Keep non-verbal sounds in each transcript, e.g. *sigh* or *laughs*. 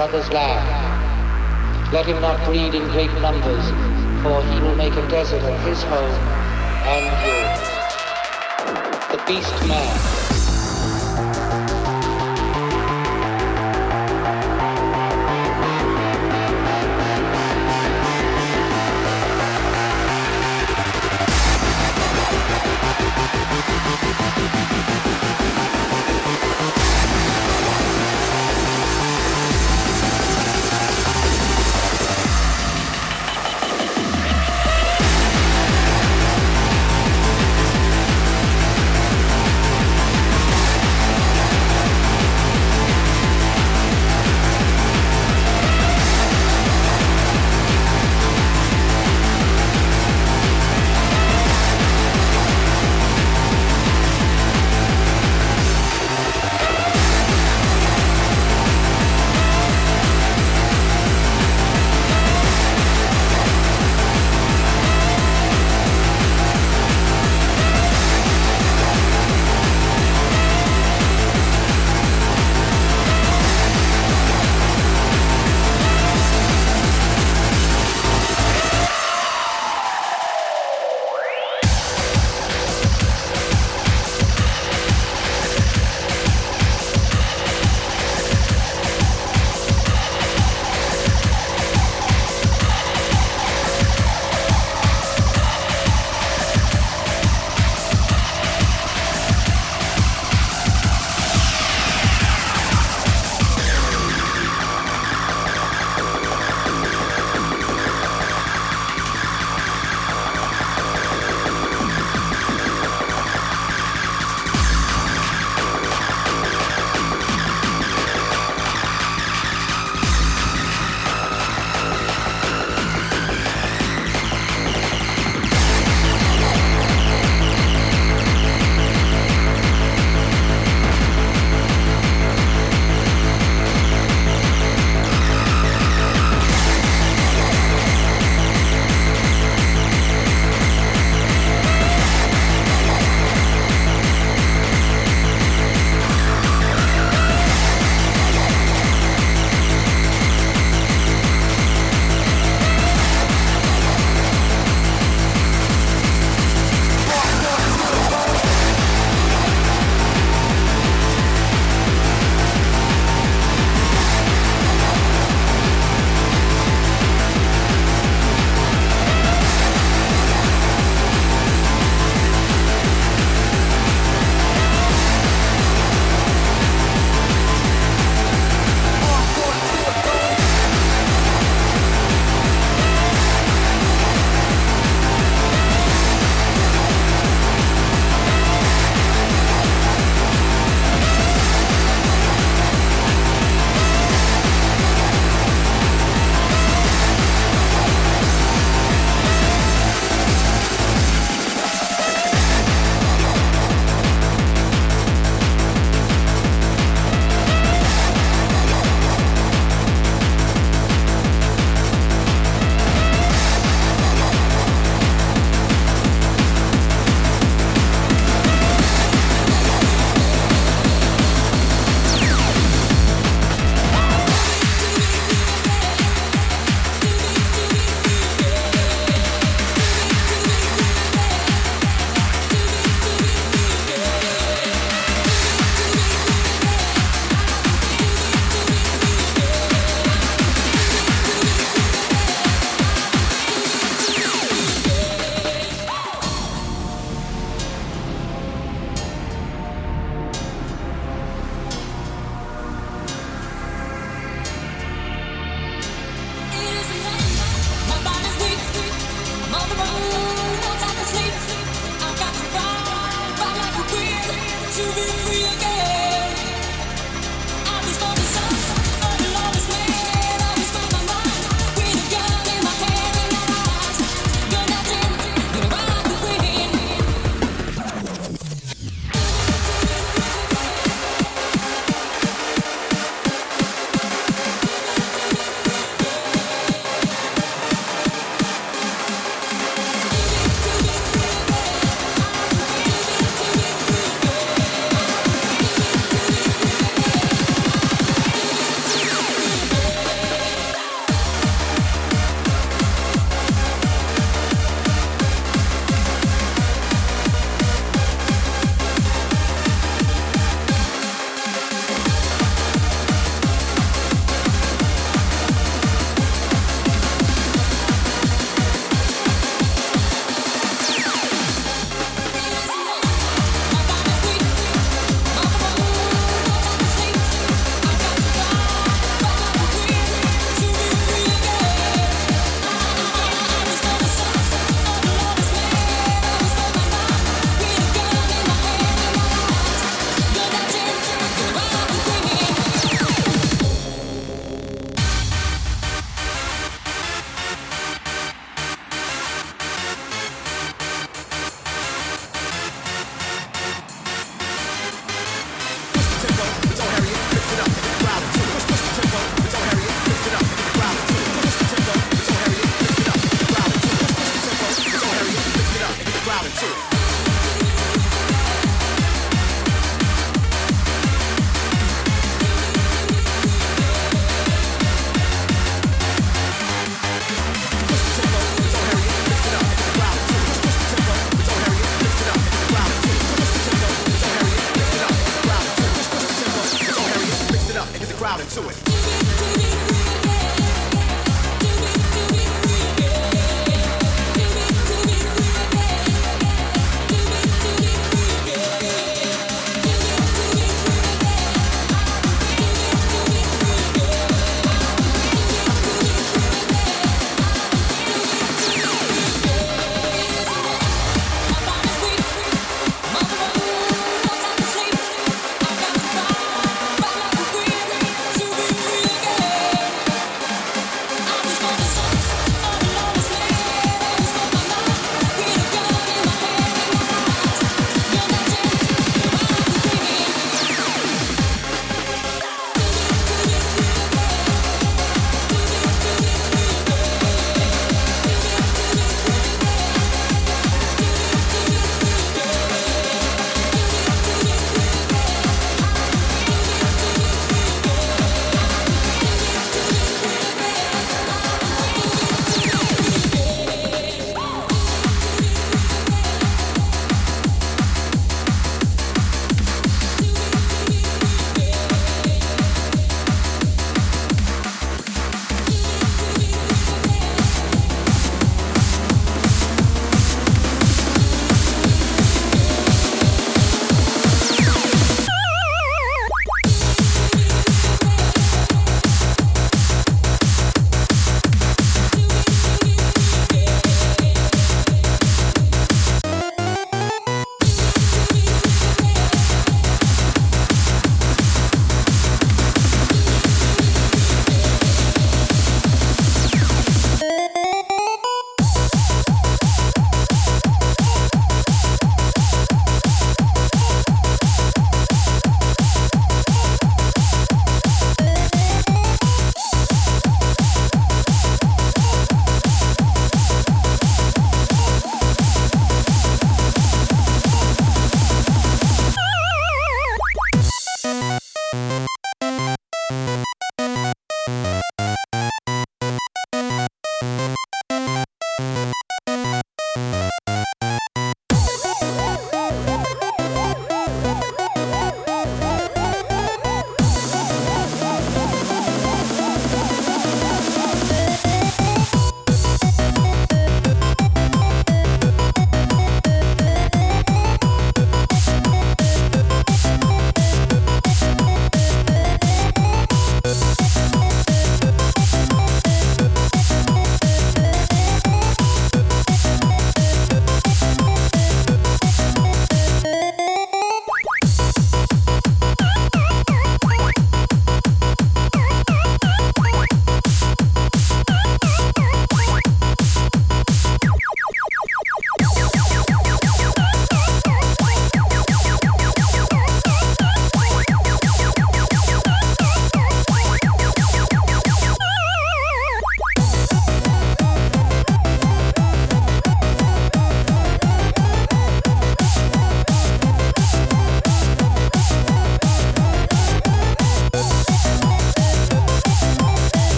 brother's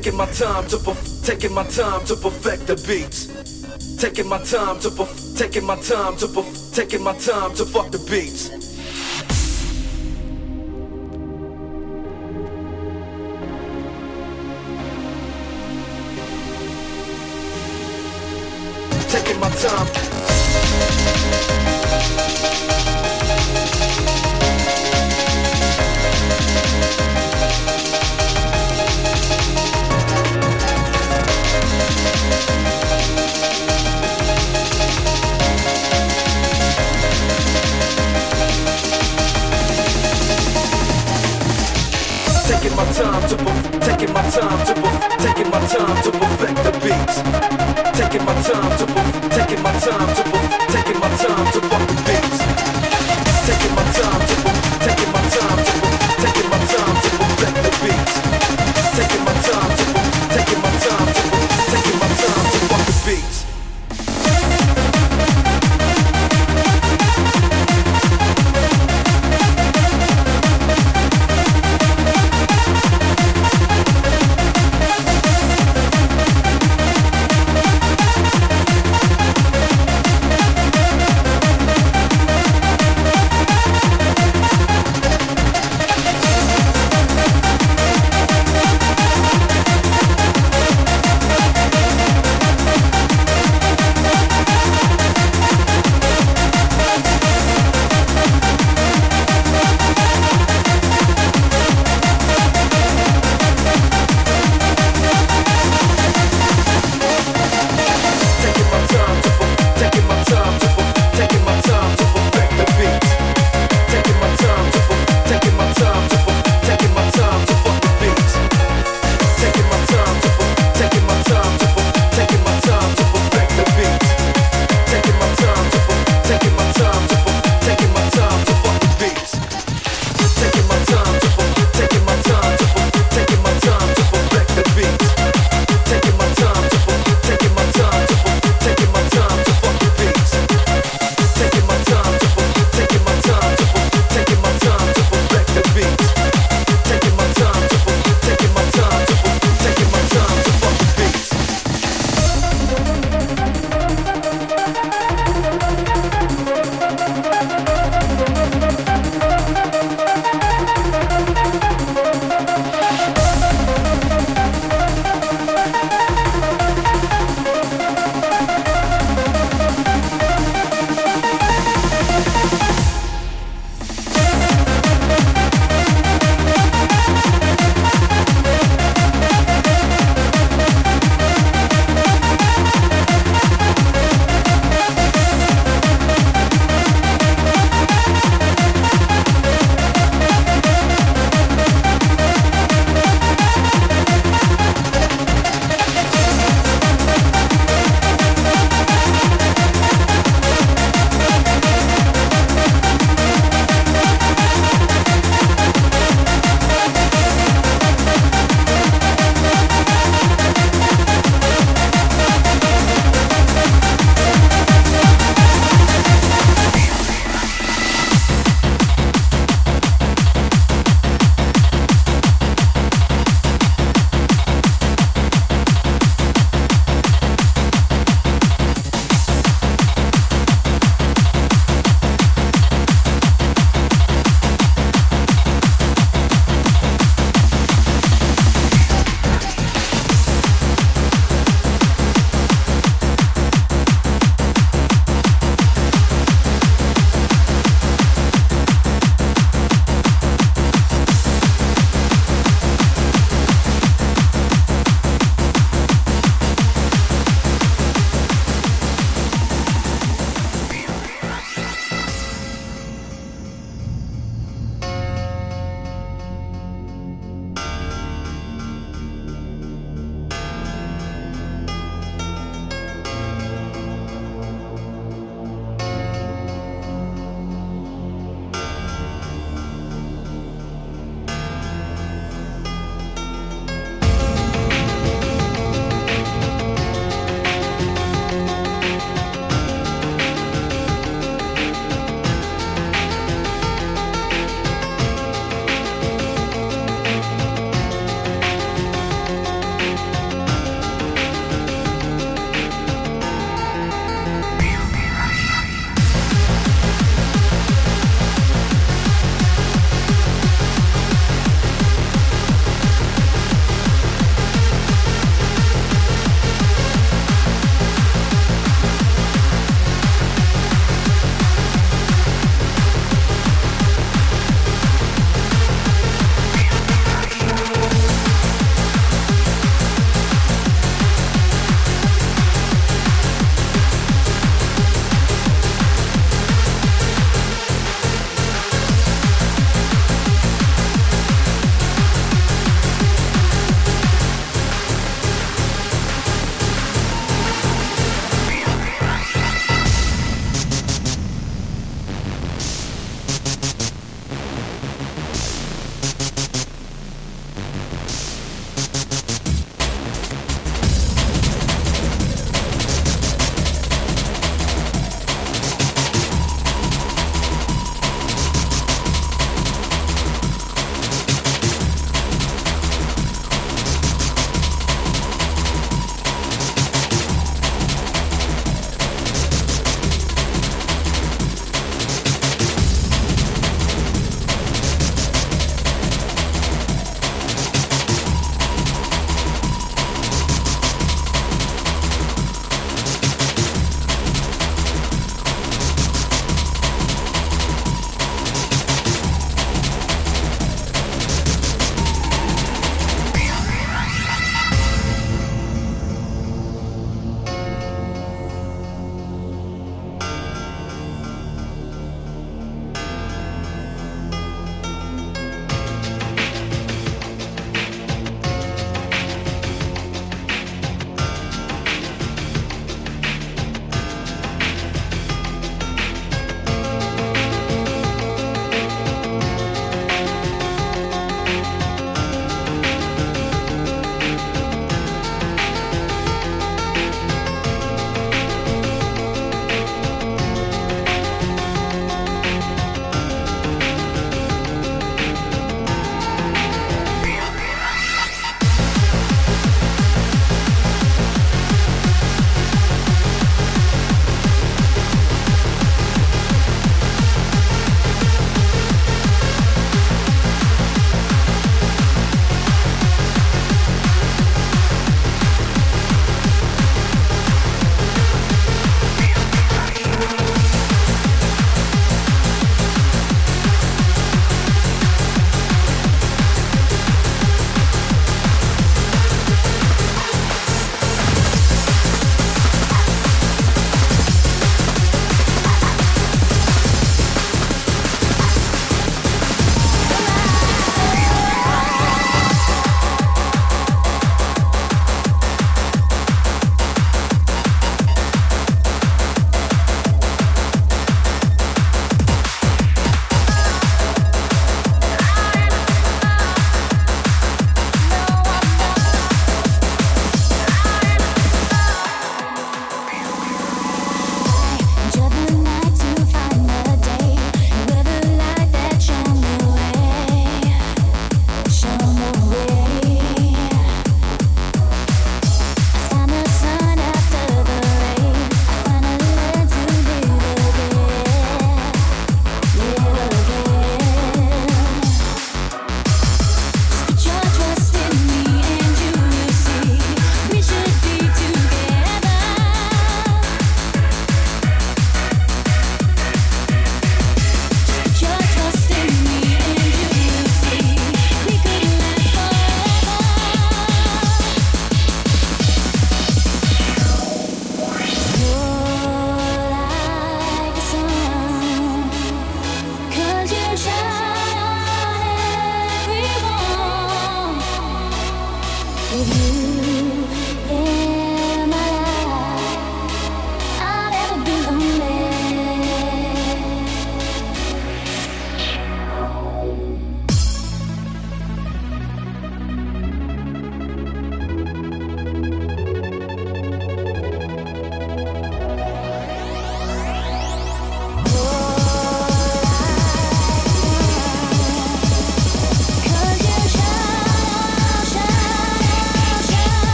Taking my time to perf- taking my time to perfect the beats. Taking my time to perf- taking my time to perf- taking my time to fuck the beats. Taking my time.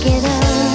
get up.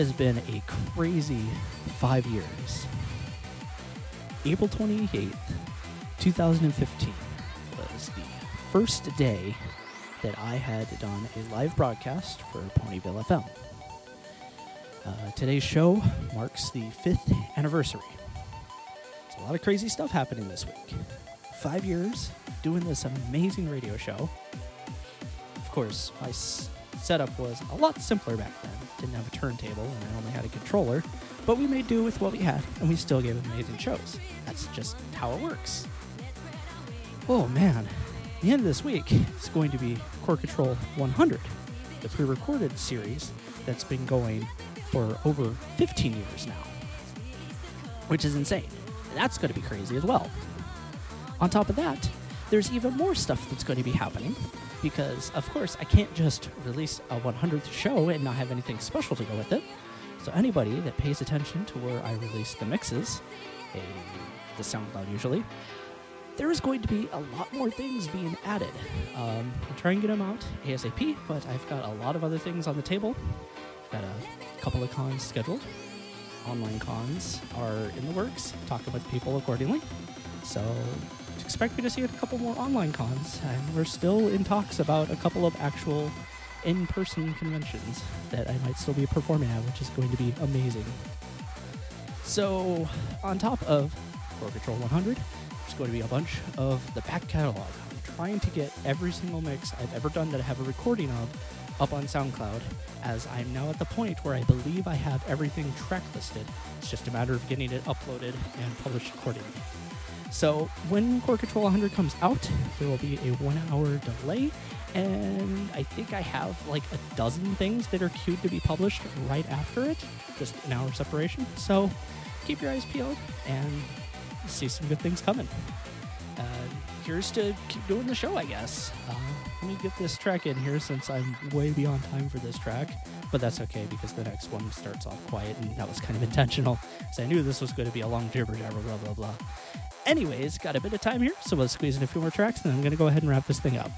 Has been a crazy five years. April 28th, 2015 was the first day that I had done a live broadcast for Ponyville FM. Uh, today's show marks the fifth anniversary. It's a lot of crazy stuff happening this week. Five years doing this amazing radio show. Of course, my s- setup was a lot simpler back then. Didn't have a turntable and I only had a controller, but we made do with what we had and we still gave amazing shows. That's just how it works. Oh man, the end of this week is going to be Core Control 100, the pre recorded series that's been going for over 15 years now, which is insane. That's going to be crazy as well. On top of that, there's even more stuff that's going to be happening because, of course, I can't just release a 100th show and not have anything special to go with it. So, anybody that pays attention to where I release the mixes, a, the SoundCloud usually, there is going to be a lot more things being added. Um, I'll try and get them out ASAP, but I've got a lot of other things on the table. I've got a couple of cons scheduled. Online cons are in the works, talking with people accordingly. So expect me to see a couple more online cons, and we're still in talks about a couple of actual in-person conventions that I might still be performing at, which is going to be amazing. So, on top of Core Control 100, there's going to be a bunch of the back catalog. I'm trying to get every single mix I've ever done that I have a recording of up on SoundCloud, as I'm now at the point where I believe I have everything track listed. It's just a matter of getting it uploaded and published accordingly. So when Core Control 100 comes out, there will be a one hour delay, and I think I have like a dozen things that are queued to be published right after it, just an hour separation. So keep your eyes peeled and see some good things coming. Uh, here's to keep doing the show, I guess. Uh, let me get this track in here since I'm way beyond time for this track, but that's okay because the next one starts off quiet, and that was kind of *laughs* intentional. Because I knew this was going to be a long jibber jabber, blah blah blah. Anyways, got a bit of time here, so let's squeeze in a few more tracks, and then I'm going to go ahead and wrap this thing up.